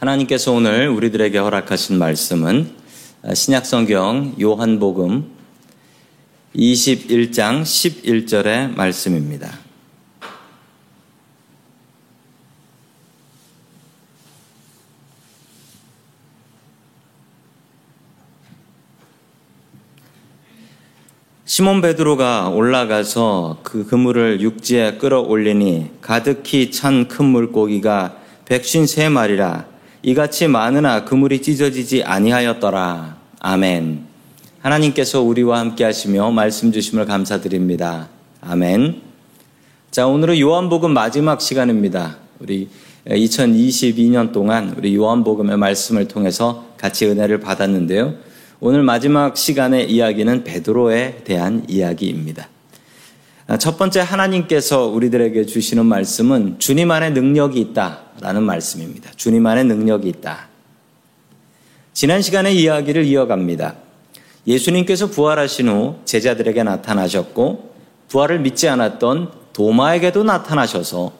하나님께서 오늘 우리들에게 허락하신 말씀은 신약성경 요한복음 21장 11절의 말씀입니다. 시몬 베드로가 올라가서 그 그물을 육지에 끌어올리니 가득히 찬 큰 물고기가 백신 세 마리라 이같이 많으나 그물이 찢어지지 아니하였더라. 아멘. 하나님께서 우리와 함께 하시며 말씀 주심을 감사드립니다. 아멘. 자, 오늘은 요한복음 마지막 시간입니다. 우리 2022년 동안 우리 요한복음의 말씀을 통해서 같이 은혜를 받았는데요. 오늘 마지막 시간의 이야기는 베드로에 대한 이야기입니다. 첫 번째 하나님께서 우리들에게 주시는 말씀은 주님 안에 능력이 있다라는 말씀입니다. 주님 안에 능력이 있다. 지난 시간의 이야기를 이어갑니다. 예수님께서 부활하신 후 제자들에게 나타나셨고 부활을 믿지 않았던 도마에게도 나타나셔서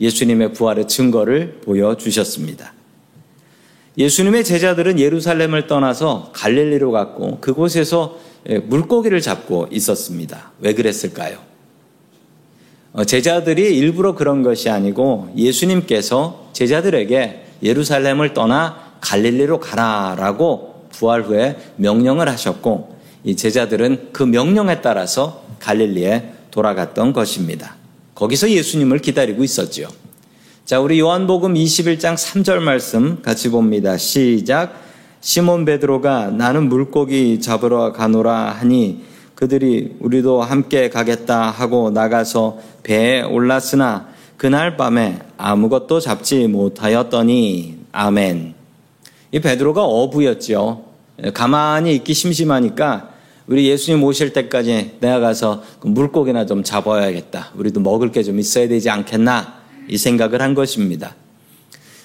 예수님의 부활의 증거를 보여주셨습니다. 예수님의 제자들은 예루살렘을 떠나서 갈릴리로 갔고 그곳에서 물고기를 잡고 있었습니다. 왜 그랬을까요? 어, 제자들이 일부러 그런 것이 아니고 예수님께서 제자들에게 예루살렘을 떠나 갈릴리로 가라라고 부활 후에 명령을 하셨고 이 제자들은 그 명령에 따라서 갈릴리에 돌아갔던 것입니다. 거기서 예수님을 기다리고 있었지요. 자, 우리 요한복음 21장 3절 말씀 같이 봅니다. 시작. 시몬 베드로가 나는 물고기 잡으러 가노라 하니 그들이 우리도 함께 가겠다 하고 나가서 배에 올랐으나 그날 밤에 아무것도 잡지 못하였더니 아멘. 이 베드로가 어부였죠. 가만히 있기 심심하니까 우리 예수님 오실 때까지 내가 가서 물고기나 좀 잡아야겠다. 우리도 먹을 게 좀 있어야 되지 않겠나? 이 생각을 한 것입니다.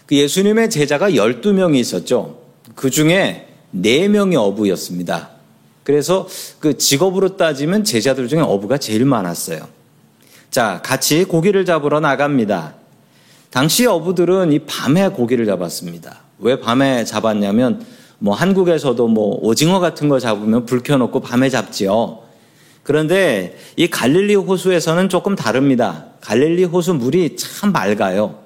그 예수님의 제자가 12명이 있었죠. 그 중에 4명이 어부였습니다. 그래서 그 직업으로 따지면 제자들 중에 어부가 제일 많았어요. 자, 같이 고기를 잡으러 나갑니다. 당시 어부들은 이 밤에 고기를 잡았습니다. 왜 밤에 잡았냐면 뭐 한국에서도 뭐 오징어 같은 거 잡으면 불 켜놓고 밤에 잡지요. 그런데 이 갈릴리 호수에서는 조금 다릅니다. 갈릴리 호수 물이 참 맑아요.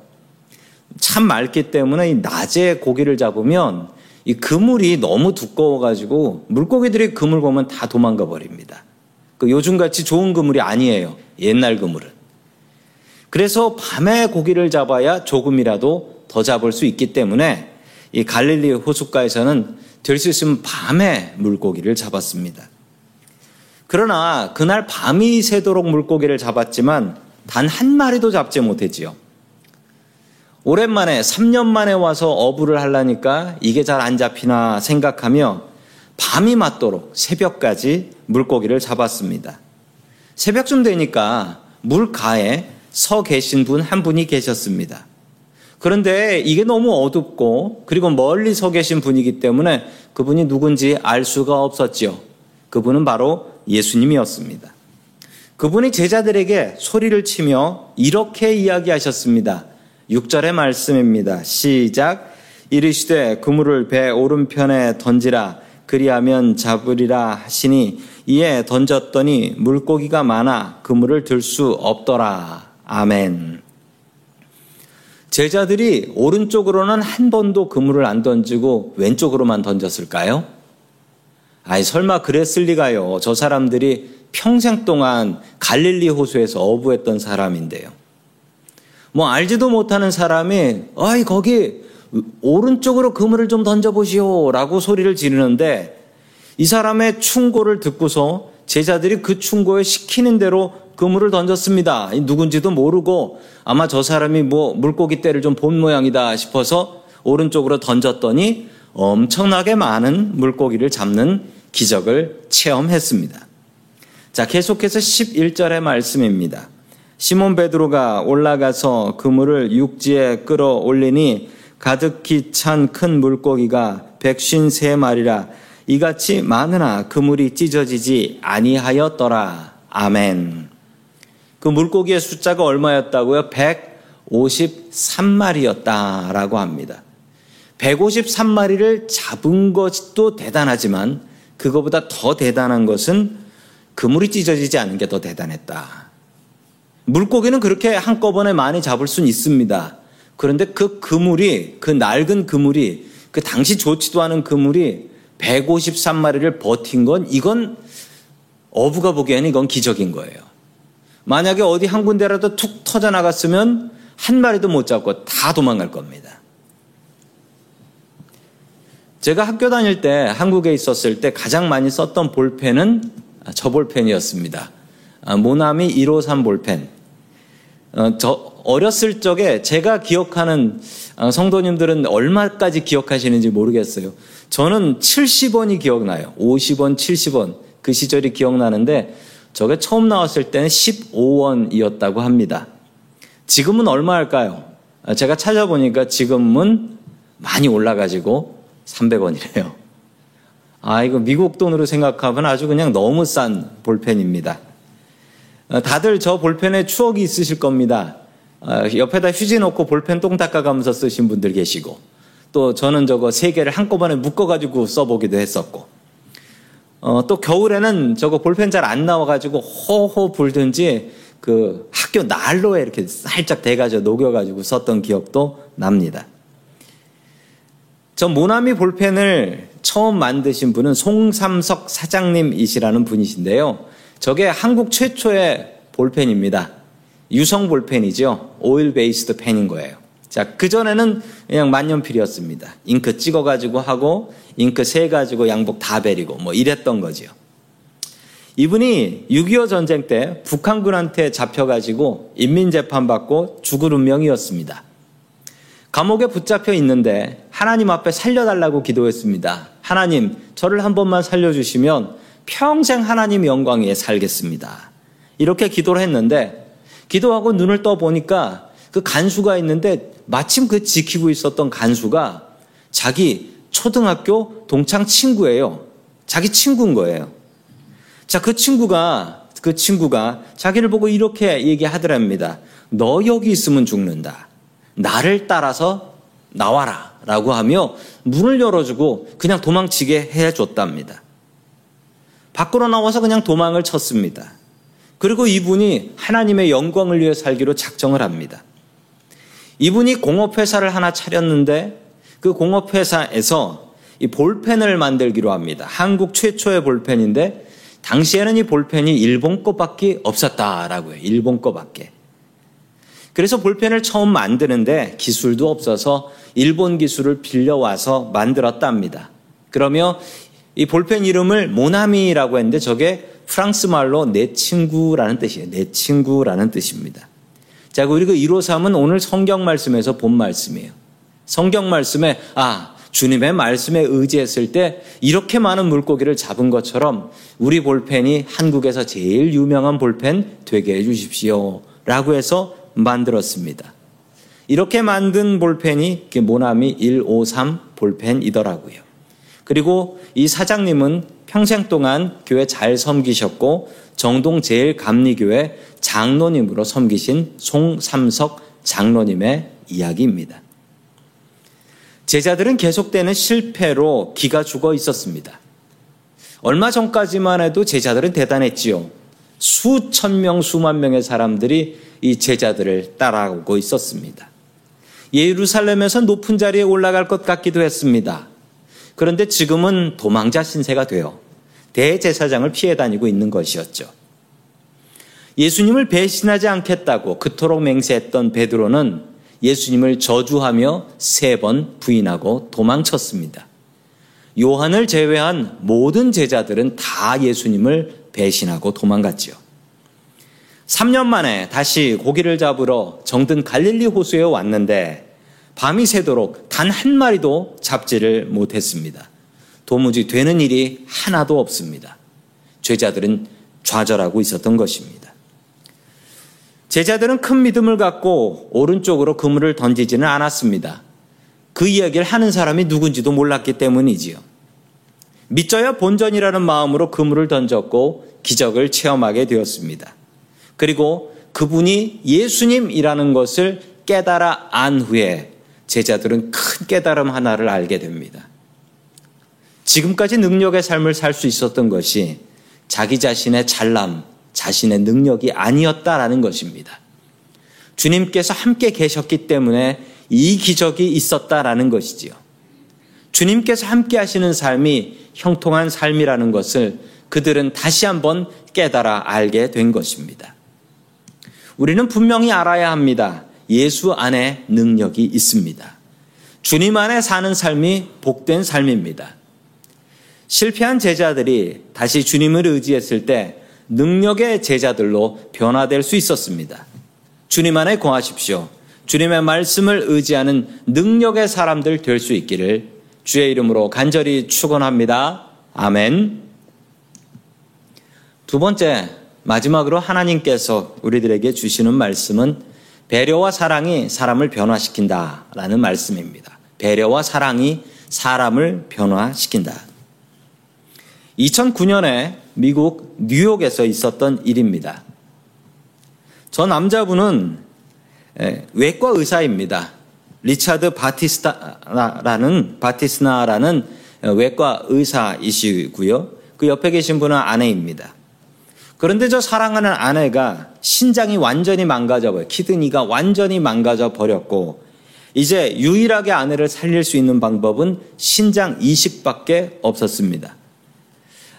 참 맑기 때문에 낮에 고기를 잡으면 이 그물이 너무 두꺼워가지고 물고기들이 그물 보면 다 도망가 버립니다. 그 요즘같이 좋은 그물이 아니에요. 옛날 그물은. 그래서 밤에 고기를 잡아야 조금이라도 더 잡을 수 있기 때문에 이 갈릴리 호숫가에서는 될 수 있으면 밤에 물고기를 잡았습니다. 그러나 그날 밤이 새도록 물고기를 잡았지만 단 한 마리도 잡지 못했지요. 오랜만에 3년 만에 와서 어부를 하려니까 이게 잘 안 잡히나 생각하며 밤이 맞도록 새벽까지 물고기를 잡았습니다. 새벽쯤 되니까 물가에 서 계신 분 한 분이 계셨습니다. 그런데 이게 너무 어둡고 그리고 멀리 서 계신 분이기 때문에 그분이 누군지 알 수가 없었지요. 그분은 바로 예수님이었습니다. 그분이 제자들에게 소리를 치며 이렇게 이야기하셨습니다. 6절의 말씀입니다. 시작. 이르시되 그물을 배 오른편에 던지라 그리하면 잡으리라 하시니 이에 던졌더니 물고기가 많아 그물을 들 수 없더라. 아멘. 제자들이 오른쪽으로는 한 번도 그물을 안 던지고 왼쪽으로만 던졌을까요? 아이, 설마 그랬을 리가요. 저 사람들이 평생 동안 갈릴리 호수에서 어부했던 사람인데요. 뭐 알지도 못하는 사람이 아이 거기 오른쪽으로 그물을 좀 던져보시오 라고 소리를 지르는데 이 사람의 충고를 듣고서 제자들이 그 충고에 시키는 대로 그물을 던졌습니다. 누군지도 모르고 아마 저 사람이 뭐 물고기 떼를 좀 본 모양이다 싶어서 오른쪽으로 던졌더니 엄청나게 많은 물고기를 잡는 기적을 체험했습니다. 자, 계속해서 11절의 말씀입니다. 시몬 베드로가 올라가서 그물을 육지에 끌어올리니 가득히 찬 큰 물고기가 백신 세 마리라 이같이 많으나 그물이 찢어지지 아니하였더라. 아멘. 그 물고기의 숫자가 얼마였다고요? 153마리였다라고 합니다. 153마리를 잡은 것도 대단하지만 그거보다 더 대단한 것은 그물이 찢어지지 않는 게더 대단했다. 물고기는 그렇게 한꺼번에 많이 잡을 수는 있습니다. 그런데 그 그물이, 그 낡은 그물이, 그 당시 좋지도 않은 그물이 153마리를 버틴 건 이건 어부가 보기에는 이건 기적인 거예요. 만약에 어디 한 군데라도 툭 터져 나갔으면 한 마리도 못 잡고 다 도망갈 겁니다. 제가 학교 다닐 때 한국에 있었을 때 가장 많이 썼던 볼펜은 저 볼펜이었습니다. 아, 모나미 153 볼펜. 어, 저 어렸을 적에 제가 기억하는 어, 성도님들은 얼마까지 기억하시는지 모르겠어요. 저는 70원이 기억나요. 50원, 70원. 그 시절이 기억나는데 저게 처음 나왔을 때는 15원이었다고 합니다. 지금은 얼마일까요? 아, 제가 찾아보니까 지금은 많이 올라가지고 300원이래요. 아, 이거 미국 돈으로 생각하면 아주 그냥 너무 싼 볼펜입니다. 아, 다들 저 볼펜에 추억이 있으실 겁니다. 아, 옆에다 휴지 넣고 볼펜 똥 닦아가면서 쓰신 분들 계시고, 또 저는 저거 세 개를 한꺼번에 묶어가지고 써보기도 했었고, 어, 또 겨울에는 저거 볼펜 잘 안 나와가지고 호호 불든지 그 학교 난로에 이렇게 살짝 대가지고 녹여가지고 썼던 기억도 납니다. 저 모나미 볼펜을 처음 만드신 분은 송삼석 사장님이시라는 분이신데요. 저게 한국 최초의 볼펜입니다. 유성 볼펜이죠. oil based pen인 거예요. 자, 그전에는 그냥 만년필이었습니다. 잉크 찍어가지고 하고, 잉크 새가지고 양복 다 베리고, 뭐 이랬던 거지요. 이분이 6.25 전쟁 때 북한군한테 잡혀가지고 인민재판받고 죽을 운명이었습니다. 감옥에 붙잡혀 있는데 하나님 앞에 살려달라고 기도했습니다. 하나님, 저를 한 번만 살려주시면 평생 하나님 영광 위에 살겠습니다. 이렇게 기도를 했는데 기도하고 눈을 떠 보니까 그 간수가 있는데 마침 그 지키고 있었던 간수가 자기 초등학교 동창 친구예요. 자기 친구인 거예요. 자, 그 친구가 그 친구가 자기를 보고 이렇게 얘기하더랍니다. 너 여기 있으면 죽는다. 나를 따라서 나와라. 라고 하며 문을 열어주고 그냥 도망치게 해줬답니다. 밖으로 나와서 그냥 도망을 쳤습니다. 그리고 이분이 하나님의 영광을 위해 살기로 작정을 합니다. 이분이 공업회사를 하나 차렸는데 그 공업회사에서 이 볼펜을 만들기로 합니다. 한국 최초의 볼펜인데 당시에는 이 볼펜이 일본 거밖에 없었다라고 해요. 일본 거밖에. 그래서 볼펜을 처음 만드는데 기술도 없어서 일본 기술을 빌려와서 만들었답니다. 그러며 이 볼펜 이름을 모나미라고 했는데 저게 프랑스 말로 내 친구라는 뜻이에요. 내 친구라는 뜻입니다. 자, 그리고 153은 오늘 성경 말씀에서 본 말씀이에요. 성경 말씀에, 아, 주님의 말씀에 의지했을 때 이렇게 많은 물고기를 잡은 것처럼 우리 볼펜이 한국에서 제일 유명한 볼펜 되게 해주십시오. 라고 해서 만들었습니다. 이렇게 만든 볼펜이 모나미 153 볼펜이더라고요. 그리고 이 사장님은 평생 동안 교회 잘 섬기셨고 정동 제일 감리교회 장로님으로 섬기신 송삼석 장로님의 이야기입니다. 제자들은 계속되는 실패로 기가 죽어 있었습니다. 얼마 전까지만 해도 제자들은 대단했지요. 수천 명, 수만 명의 사람들이 이 제자들을 따라오고 있었습니다. 예루살렘에서 높은 자리에 올라갈 것 같기도 했습니다. 그런데 지금은 도망자 신세가 되어 대제사장을 피해 다니고 있는 것이었죠. 예수님을 배신하지 않겠다고 그토록 맹세했던 베드로는 예수님을 저주하며 세 번 부인하고 도망쳤습니다. 요한을 제외한 모든 제자들은 다 예수님을 배신하고 도망갔지요. 3년 만에 다시 고기를 잡으러 정든 갈릴리 호수에 왔는데 밤이 새도록 단 한 마리도 잡지를 못했습니다. 도무지 되는 일이 하나도 없습니다. 제자들은 좌절하고 있었던 것입니다. 제자들은 큰 믿음을 갖고 오른쪽으로 그물을 던지지는 않았습니다. 그 이야기를 하는 사람이 누군지도 몰랐기 때문이지요. 믿져야 본전이라는 마음으로 그물을 던졌고 기적을 체험하게 되었습니다. 그리고 그분이 예수님이라는 것을 깨달아 안 후에 제자들은 큰 깨달음 하나를 알게 됩니다. 지금까지 능력의 삶을 살 수 있었던 것이 자기 자신의 잘남, 자신의 능력이 아니었다라는 것입니다. 주님께서 함께 계셨기 때문에 이 기적이 있었다라는 것이지요. 주님께서 함께 하시는 삶이 형통한 삶이라는 것을 그들은 다시 한번 깨달아 알게 된 것입니다. 우리는 분명히 알아야 합니다. 예수 안에 능력이 있습니다. 주님 안에 사는 삶이 복된 삶입니다. 실패한 제자들이 다시 주님을 의지했을 때 능력의 제자들로 변화될 수 있었습니다. 주님 안에 거하십시오. 주님의 말씀을 의지하는 능력의 사람들 될 수 있기를 주의 이름으로 간절히 축원합니다. 아멘. 두 번째, 마지막으로 하나님께서 우리들에게 주시는 말씀은 배려와 사랑이 사람을 변화시킨다라는 말씀입니다. 배려와 사랑이 사람을 변화시킨다. 2009년에 미국 뉴욕에서 있었던 일입니다. 저 남자분은 외과 의사입니다. 리차드 바티스타라는 바티스나라는 외과 의사이시고요. 그 옆에 계신 분은 아내입니다. 그런데 저 사랑하는 아내가 신장이 완전히 망가져 버려 키드니가 완전히 망가져 버렸고 이제 유일하게 아내를 살릴 수 있는 방법은 신장 이식밖에 없었습니다.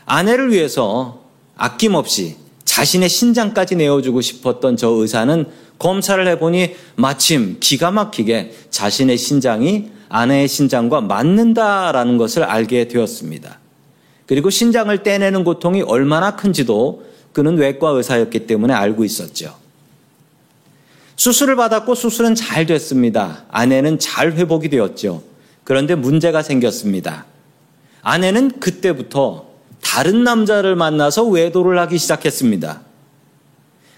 아내를 위해서 아낌없이 자신의 신장까지 내어주고 싶었던 저 의사는 검사를 해보니 마침 기가 막히게 자신의 신장이 아내의 신장과 맞는다라는 것을 알게 되었습니다. 그리고 신장을 떼내는 고통이 얼마나 큰지도 그는 외과 의사였기 때문에 알고 있었죠. 수술을 받았고 수술은 잘 됐습니다. 아내는 잘 회복이 되었죠. 그런데 문제가 생겼습니다. 아내는 그때부터 다른 남자를 만나서 외도를 하기 시작했습니다.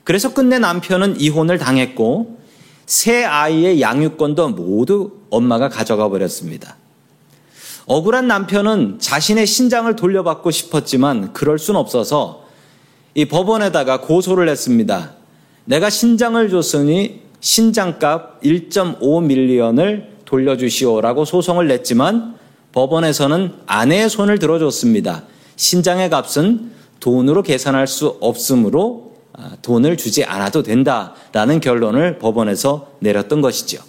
그래서 끝내 남편은 이혼을 당했고 새 아이의 양육권도 모두 엄마가 가져가 버렸습니다. 억울한 남편은 자신의 신장을 돌려받고 싶었지만 그럴 순 없어서 이 법원에다가 고소를 했습니다. 내가 신장을 줬으니 신장값 1.5 밀리언을 돌려주시오라고 소송을 냈지만 법원에서는 아내의 손을 들어줬습니다. 신장의 값은 돈으로 계산할 수 없으므로 아, 돈을 주지 않아도 된다라는 결론을 법원에서 내렸던 것이죠.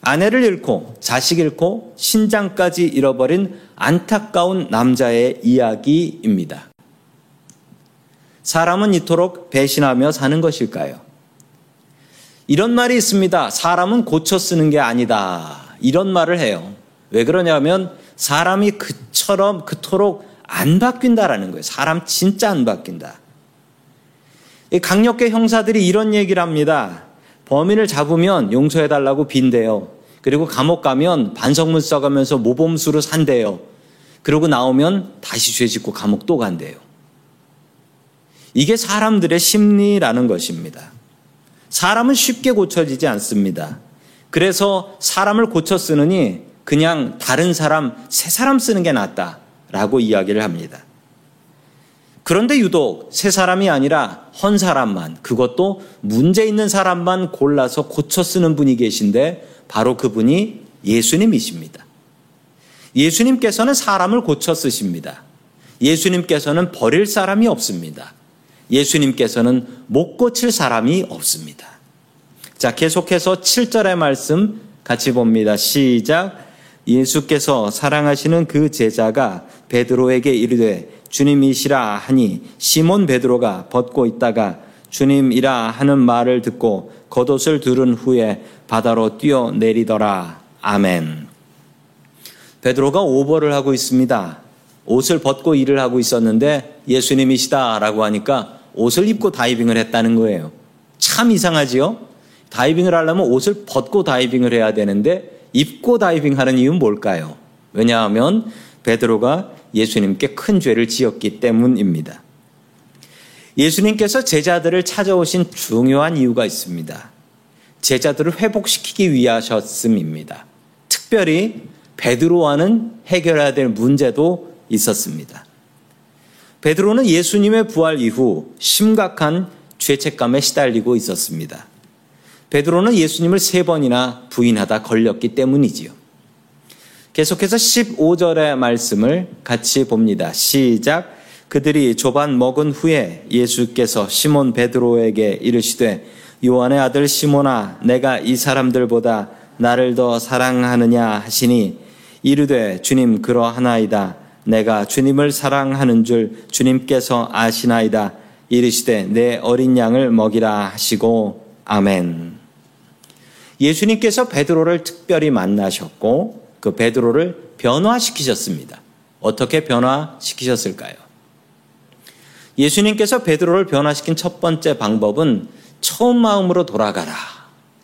아내를 잃고 자식 잃고 신장까지 잃어버린 안타까운 남자의 이야기입니다. 사람은 이토록 배신하며 사는 것일까요? 이런 말이 있습니다. 사람은 고쳐 쓰는 게 아니다. 이런 말을 해요. 왜 그러냐면 사람이 그처럼 그토록 안 바뀐다라는 거예요. 사람 진짜 안 바뀐다. 강력계 형사들이 이런 얘기를 합니다. 범인을 잡으면 용서해달라고 빈대요. 그리고 감옥 가면 반성문 써가면서 모범수로 산대요. 그러고 나오면 다시 죄 짓고 감옥 또 간대요. 이게 사람들의 심리라는 것입니다. 사람은 쉽게 고쳐지지 않습니다. 그래서 사람을 고쳐 쓰느니 그냥 다른 사람, 새 사람 쓰는 게 낫다. 라고 이야기를 합니다. 그런데 유독 새 사람이 아니라 헌 사람만, 그것도 문제 있는 사람만 골라서 고쳐 쓰는 분이 계신데 바로 그분이 예수님이십니다. 예수님께서는 사람을 고쳐 쓰십니다. 예수님께서는 버릴 사람이 없습니다. 예수님께서는 못 고칠 사람이 없습니다. 자, 계속해서 7절의 말씀 같이 봅니다. 시작. 예수께서 사랑하시는 그 제자가 베드로에게 이르되 주님이시라 하니 시몬 베드로가 벗고 있다가 주님이라 하는 말을 듣고 겉옷을 두른 후에 바다로 뛰어내리더라. 아멘. 베드로가 오버를 하고 있습니다. 옷을 벗고 일을 하고 있었는데 예수님이시다라고 하니까 옷을 입고 다이빙을 했다는 거예요. 참 이상하지요? 다이빙을 하려면 옷을 벗고 다이빙을 해야 되는데 입고 다이빙하는 이유는 뭘까요? 왜냐하면 베드로가 예수님께 큰 죄를 지었기 때문입니다. 예수님께서 제자들을 찾아오신 중요한 이유가 있습니다. 제자들을 회복시키기 위하셨음입니다. 특별히 베드로와는 해결해야 될 문제도 있었습니다. 베드로는 예수님의 부활 이후 심각한 죄책감에 시달리고 있었습니다. 베드로는 예수님을 세 번이나 부인하다 걸렸기 때문이지요. 계속해서 15절의 말씀을 같이 봅니다. 시작. 그들이 조반 먹은 후에 예수께서 시몬 베드로에게 이르시되 요한의 아들 시몬아 내가 이 사람들보다 나를 더 사랑하느냐 하시니 이르되 주님 그러하나이다 내가 주님을 사랑하는 줄 주님께서 아시나이다 이르시되 내 어린 양을 먹이라 하시고 아멘. 예수님께서 베드로를 특별히 만나셨고 그 베드로를 변화시키셨습니다. 어떻게 변화시키셨을까요? 예수님께서 베드로를 변화시킨 첫 번째 방법은 처음 마음으로 돌아가라.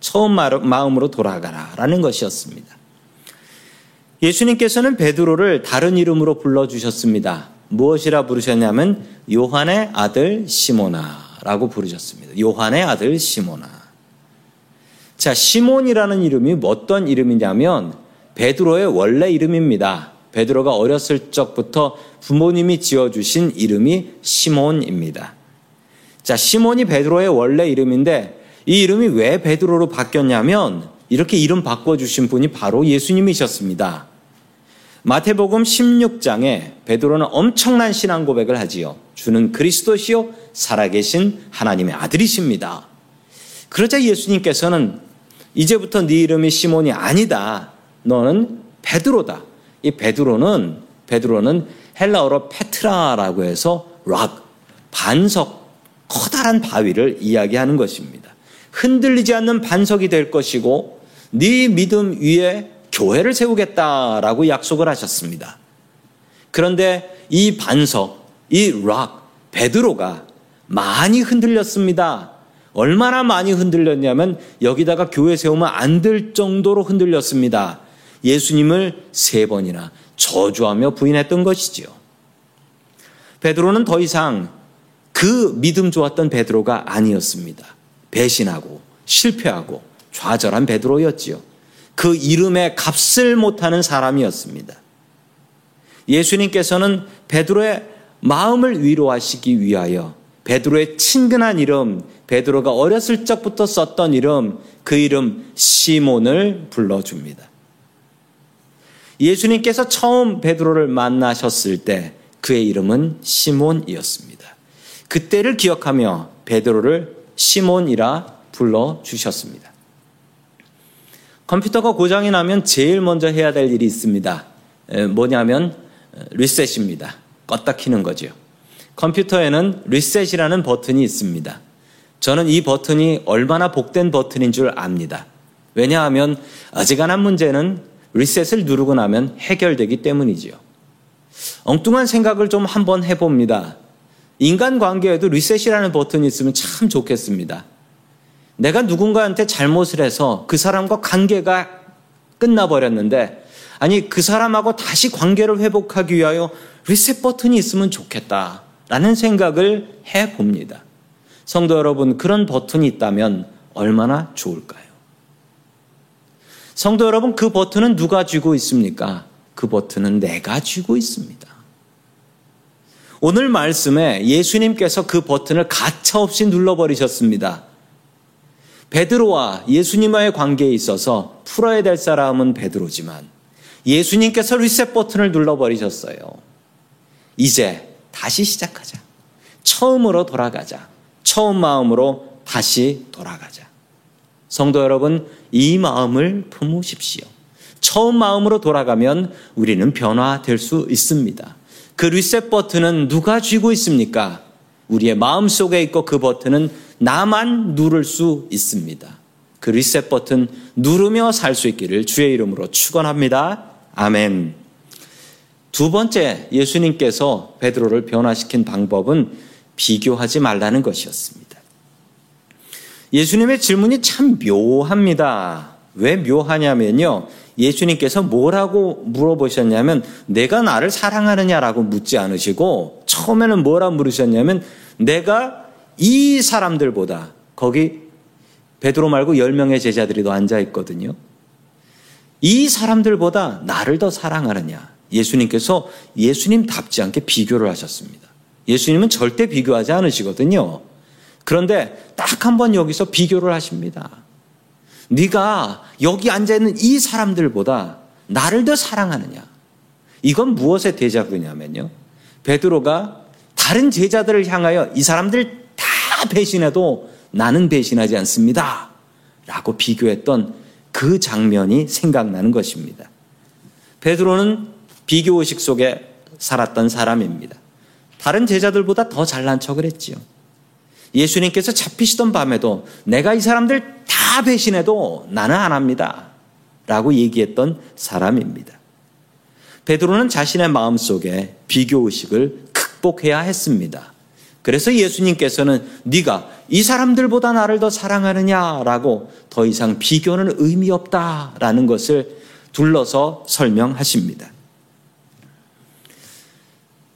처음 마음으로 돌아가라. 라는 것이었습니다. 예수님께서는 베드로를 다른 이름으로 불러주셨습니다. 무엇이라 부르셨냐면 요한의 아들 시모나라고 부르셨습니다. 요한의 아들 시모나. 자, 시몬이라는 이름이 어떤 이름이냐면 베드로의 원래 이름입니다. 베드로가 어렸을 적부터 부모님이 지어주신 이름이 시몬입니다. 자, 시몬이 베드로의 원래 이름인데 이 이름이 왜 베드로로 바뀌었냐면 이렇게 이름 바꿔주신 분이 바로 예수님이셨습니다. 마태복음 16장에 베드로는 엄청난 신앙 고백을 하지요. 주는 그리스도시요 살아계신 하나님의 아들이십니다. 그러자 예수님께서는 이제부터 네 이름이 시몬이 아니다. 너는 베드로다. 이 베드로는 베드로는 헬라어로 페트라라고 해서 락 반석 커다란 바위를 이야기하는 것입니다. 흔들리지 않는 반석이 될 것이고 네 믿음 위에 교회를 세우겠다라고 약속을 하셨습니다. 그런데 이 반석, 이 락, 베드로가 많이 흔들렸습니다. 얼마나 많이 흔들렸냐면 여기다가 교회 세우면 안 될 정도로 흔들렸습니다. 예수님을 세 번이나 저주하며 부인했던 것이지요. 베드로는 더 이상 그 믿음 좋았던 베드로가 아니었습니다. 배신하고 실패하고 좌절한 베드로였지요. 그 이름의 값을 못하는 사람이었습니다. 예수님께서는 베드로의 마음을 위로하시기 위하여 베드로의 친근한 이름, 베드로가 어렸을 적부터 썼던 이름, 그 이름 시몬을 불러줍니다. 예수님께서 처음 베드로를 만나셨을 때 그의 이름은 시몬이었습니다. 그때를 기억하며 베드로를 시몬이라 불러 주셨습니다. 컴퓨터가 고장이 나면 제일 먼저 해야 될 일이 있습니다. 뭐냐면 리셋입니다. 껐다 키는 거죠. 컴퓨터에는 리셋이라는 버튼이 있습니다. 저는 이 버튼이 얼마나 복된 버튼인 줄 압니다. 왜냐하면 어지간한 문제는 리셋을 누르고 나면 해결되기 때문이지요. 엉뚱한 생각을 좀 한번 해봅니다. 인간 관계에도 리셋이라는 버튼이 있으면 참 좋겠습니다. 내가 누군가한테 잘못을 해서 그 사람과 관계가 끝나버렸는데, 아니, 그 사람하고 다시 관계를 회복하기 위하여 리셋 버튼이 있으면 좋겠다. 라는 생각을 해 봅니다. 성도 여러분, 그런 버튼이 있다면 얼마나 좋을까요? 성도 여러분, 그 버튼은 누가 쥐고 있습니까? 그 버튼은 내가 쥐고 있습니다. 오늘 말씀에 예수님께서 그 버튼을 가차없이 눌러버리셨습니다. 베드로와 예수님과의 관계에 있어서 풀어야 될 사람은 베드로지만 예수님께서 리셋 버튼을 눌러버리셨어요. 이제 다시 시작하자. 처음으로 돌아가자. 처음 마음으로 다시 돌아가자. 성도 여러분, 이 마음을 품으십시오. 처음 마음으로 돌아가면 우리는 변화될 수 있습니다. 그 리셋 버튼은 누가 쥐고 있습니까? 우리의 마음 속에 있고 그 버튼은 나만 누를 수 있습니다. 그 리셋 버튼 누르며 살 수 있기를 주의 이름으로 축원합니다. 아멘. 두 번째 예수님께서 베드로를 변화시킨 방법은 비교하지 말라는 것이었습니다. 예수님의 질문이 참 묘합니다. 왜 묘하냐면요. 예수님께서 뭐라고 물어보셨냐면 내가 나를 사랑하느냐라고 묻지 않으시고 처음에는 뭐라 물으셨냐면 내가 이 사람들보다 거기 베드로 말고 10명의 제자들이 더 앉아 있거든요. 이 사람들보다 나를 더 사랑하느냐. 예수님께서 예수님답지 않게 비교를 하셨습니다. 예수님은 절대 비교하지 않으시거든요. 그런데 딱 한 번 여기서 비교를 하십니다. 네가 여기 앉아 있는 이 사람들보다 나를 더 사랑하느냐? 이건 무엇의 대자구냐면요. 베드로가 다른 제자들을 향하여 이 사람들 다 배신해도 나는 배신하지 않습니다. 라고 비교했던 그 장면이 생각나는 것입니다. 베드로는 비교의식 속에 살았던 사람입니다. 다른 제자들보다 더 잘난 척을 했지요. 예수님께서 잡히시던 밤에도 내가 이 사람들 다 배신해도 나는 안 합니다. 라고 얘기했던 사람입니다. 베드로는 자신의 마음속에 비교 의식을 극복해야 했습니다. 그래서 예수님께서는 네가 이 사람들보다 나를 더 사랑하느냐라고 더 이상 비교는 의미 없다라는 것을 둘러서 설명하십니다.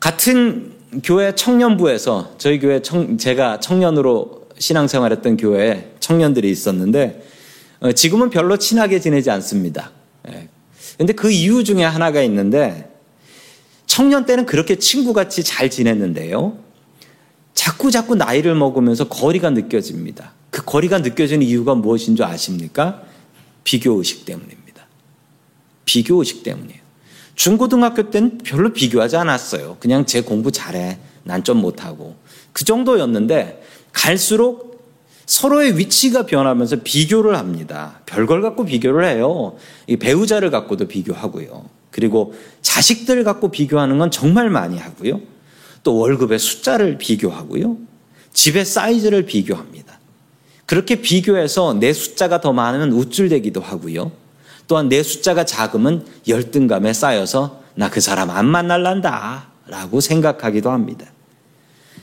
같은 교회 청년부에서 저희 교회 청, 제가 청년으로 신앙생활했던 교회에 청년들이 있었는데 어, 지금은 별로 친하게 지내지 않습니다. 그런데 예. 그 이유 중에 하나가 있는데 청년 때는 그렇게 친구같이 잘 지냈는데요. 자꾸 자꾸 나이를 먹으면서 거리가 느껴집니다. 그 거리가 느껴지는 이유가 무엇인 줄 아십니까? 비교 의식 때문입니다. 비교 의식 때문이에요. 중고등학교 때는 별로 비교하지 않았어요. 그냥 제 공부 잘해. 난 좀 못하고. 그 정도였는데 갈수록 서로의 위치가 변하면서 비교를 합니다. 별걸 갖고 비교를 해요. 배우자를 갖고도 비교하고요. 그리고 자식들 갖고 비교하는 건 정말 많이 하고요. 또 월급의 숫자를 비교하고요. 집의 사이즈를 비교합니다. 그렇게 비교해서 내 숫자가 더 많으면 우쭐대기도 하고요. 또한 내 숫자가 작으면 열등감에 쌓여서 나 그 사람 안 만날란다 라고 생각하기도 합니다.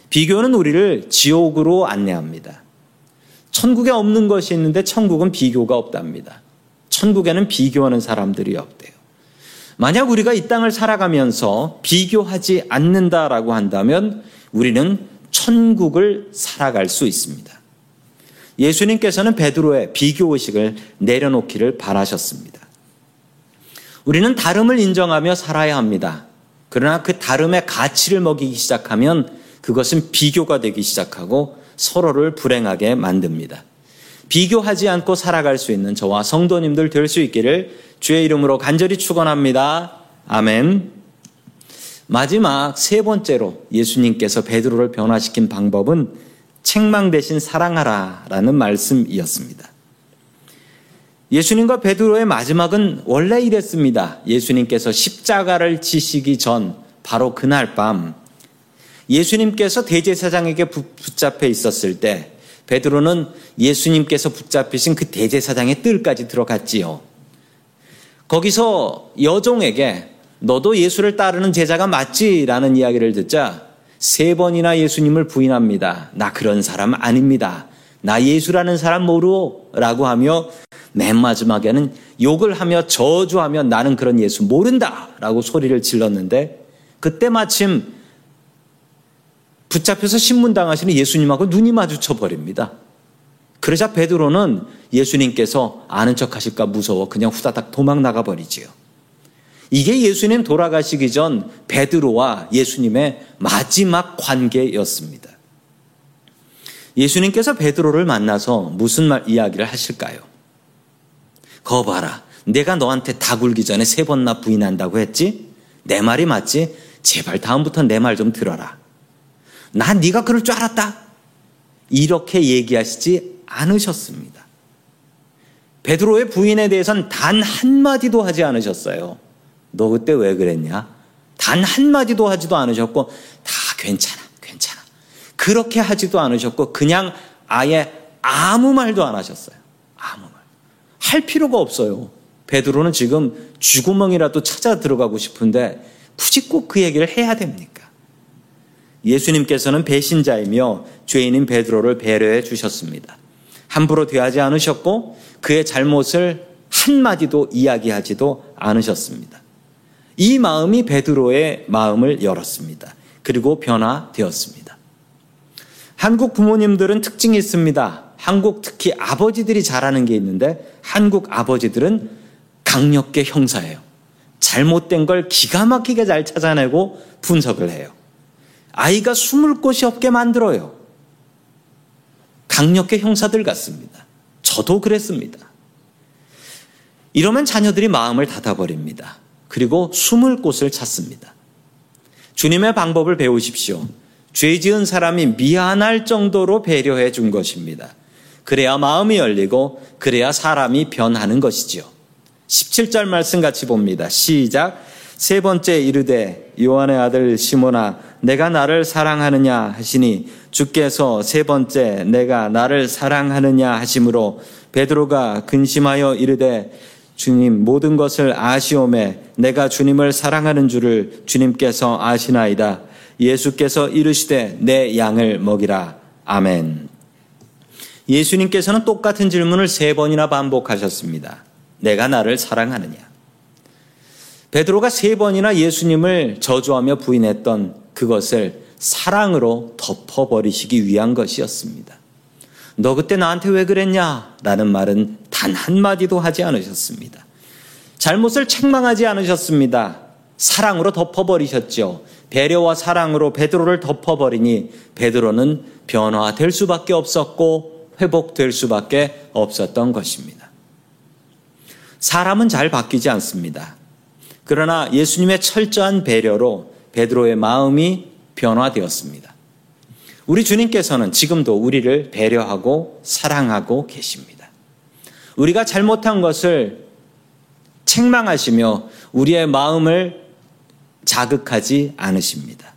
비교는 우리를 지옥으로 안내합니다. 천국에 없는 것이 있는데 천국은 비교가 없답니다. 천국에는 비교하는 사람들이 없대요. 만약 우리가 이 땅을 살아가면서 비교하지 않는다라고 한다면 우리는 천국을 살아갈 수 있습니다. 예수님께서는 베드로의 비교 의식을 내려놓기를 바라셨습니다. 우리는 다름을 인정하며 살아야 합니다. 그러나 그 다름의 가치를 먹이기 시작하면 그것은 비교가 되기 시작하고 서로를 불행하게 만듭니다. 비교하지 않고 살아갈 수 있는 저와 성도님들 될 수 있기를 주의 이름으로 간절히 축원합니다. 아멘. 마지막 세 번째로 예수님께서 베드로를 변화시킨 방법은 책망 대신 사랑하라라는 말씀이었습니다. 예수님과 베드로의 마지막은 원래 이랬습니다. 예수님께서 십자가를 지시기 전 바로 그날 밤 예수님께서 대제사장에게 붙잡혀 있었을 때 베드로는 예수님께서 붙잡히신 그 대제사장의 뜰까지 들어갔지요. 거기서 여종에게 너도 예수를 따르는 제자가 맞지 라는 이야기를 듣자 세 번이나 예수님을 부인합니다. 나 그런 사람 아닙니다. 나 예수라는 사람 모르오 라고 하며 맨 마지막에는 욕을 하며 저주하며 나는 그런 예수 모른다 라고 소리를 질렀는데 그때 마침 붙잡혀서 신문당하시는 예수님하고 눈이 마주쳐 버립니다. 그러자 베드로는 예수님께서 아는 척 하실까 무서워 그냥 후다닥 도망 나가 버리지요. 이게 예수님 돌아가시기 전 베드로와 예수님의 마지막 관계였습니다. 예수님께서 베드로를 만나서 무슨 말 이야기를 하실까요? 거 봐라. 내가 너한테 다 굴기 전에 세 번나 부인한다고 했지? 내 말이 맞지? 제발 다음부터 내 말 좀 들어라. 난 네가 그럴 줄 알았다. 이렇게 얘기하시지 않으셨습니다. 베드로의 부인에 대해서는 단 한마디도 하지 않으셨어요. 너 그때 왜 그랬냐? 단 한마디도 하지도 않으셨고, 다 괜찮아, 괜찮아. 그렇게 하지도 않으셨고, 그냥 아예 아무 말도 안 하셨어요. 아무 말. 할 필요가 없어요. 베드로는 지금 쥐구멍이라도 찾아 들어가고 싶은데, 굳이 꼭 그 얘기를 해야 됩니까? 예수님께서는 배신자이며 죄인인 베드로를 배려해 주셨습니다. 함부로 대하지 않으셨고 그의 잘못을 한마디도 이야기하지도 않으셨습니다. 이 마음이 베드로의 마음을 열었습니다. 그리고 변화되었습니다. 한국 부모님들은 특징이 있습니다. 한국 특히 아버지들이 잘하는 게 있는데 한국 아버지들은 강력계 형사예요. 잘못된 걸 기가 막히게 잘 찾아내고 분석을 해요. 아이가 숨을 곳이 없게 만들어요. 강력계 형사들 같습니다. 저도 그랬습니다. 이러면 자녀들이 마음을 닫아버립니다. 그리고 숨을 곳을 찾습니다. 주님의 방법을 배우십시오. 죄 지은 사람이 미안할 정도로 배려해 준 것입니다. 그래야 마음이 열리고 그래야 사람이 변하는 것이지요. 17절 말씀 같이 봅니다. 시작. 세 번째 이르되 요한의 아들 시모나 내가 나를 사랑하느냐 하시니 주께서 세 번째 내가 나를 사랑하느냐 하심으로 베드로가 근심하여 이르되 주님 모든 것을 아시오매 내가 주님을 사랑하는 줄을 주님께서 아시나이다. 예수께서 이르시되 내 양을 먹이라. 아멘. 예수님께서는 똑같은 질문을 세 번이나 반복하셨습니다. 내가 나를 사랑하느냐? 베드로가 세 번이나 예수님을 저주하며 부인했던 그것을 사랑으로 덮어버리시기 위한 것이었습니다. 너 그때 나한테 왜 그랬냐? 라는 말은 단 한마디도 하지 않으셨습니다. 잘못을 책망하지 않으셨습니다. 사랑으로 덮어버리셨죠. 배려와 사랑으로 베드로를 덮어버리니 베드로는 변화될 수밖에 없었고 회복될 수밖에 없었던 것입니다. 사람은 잘 바뀌지 않습니다. 그러나 예수님의 철저한 배려로 베드로의 마음이 변화되었습니다. 우리 주님께서는 지금도 우리를 배려하고 사랑하고 계십니다. 우리가 잘못한 것을 책망하시며 우리의 마음을 자극하지 않으십니다.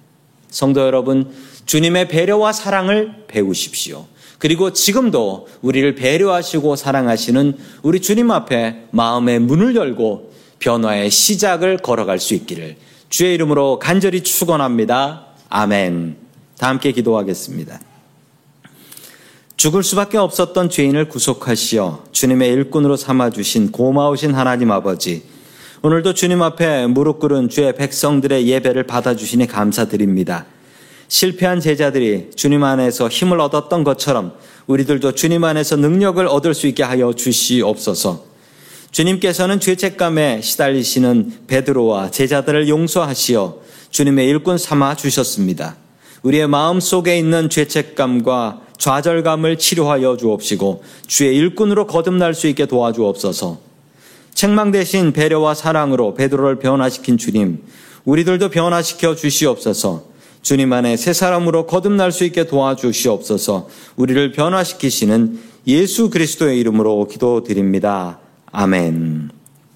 성도 여러분, 주님의 배려와 사랑을 배우십시오. 그리고 지금도 우리를 배려하시고 사랑하시는 우리 주님 앞에 마음의 문을 열고 변화의 시작을 걸어갈 수 있기를 주의 이름으로 간절히 축원합니다. 아멘. 다 함께 기도하겠습니다. 죽을 수밖에 없었던 죄인을 구속하시어 주님의 일꾼으로 삼아 주신 고마우신 하나님 아버지. 오늘도 주님 앞에 무릎 꿇은 주의 백성들의 예배를 받아 주시니 감사드립니다. 실패한 제자들이 주님 안에서 힘을 얻었던 것처럼 우리들도 주님 안에서 능력을 얻을 수 있게 하여 주시옵소서. 주님께서는 죄책감에 시달리시는 베드로와 제자들을 용서하시어 주님의 일꾼 삼아 주셨습니다. 우리의 마음 속에 있는 죄책감과 좌절감을 치료하여 주옵시고 주의 일꾼으로 거듭날 수 있게 도와주옵소서. 책망 대신 배려와 사랑으로 베드로를 변화시킨 주님, 우리들도 변화시켜 주시옵소서. 주님 안에 새 사람으로 거듭날 수 있게 도와주시옵소서. 우리를 변화시키시는 예수 그리스도의 이름으로 기도드립니다. 아멘.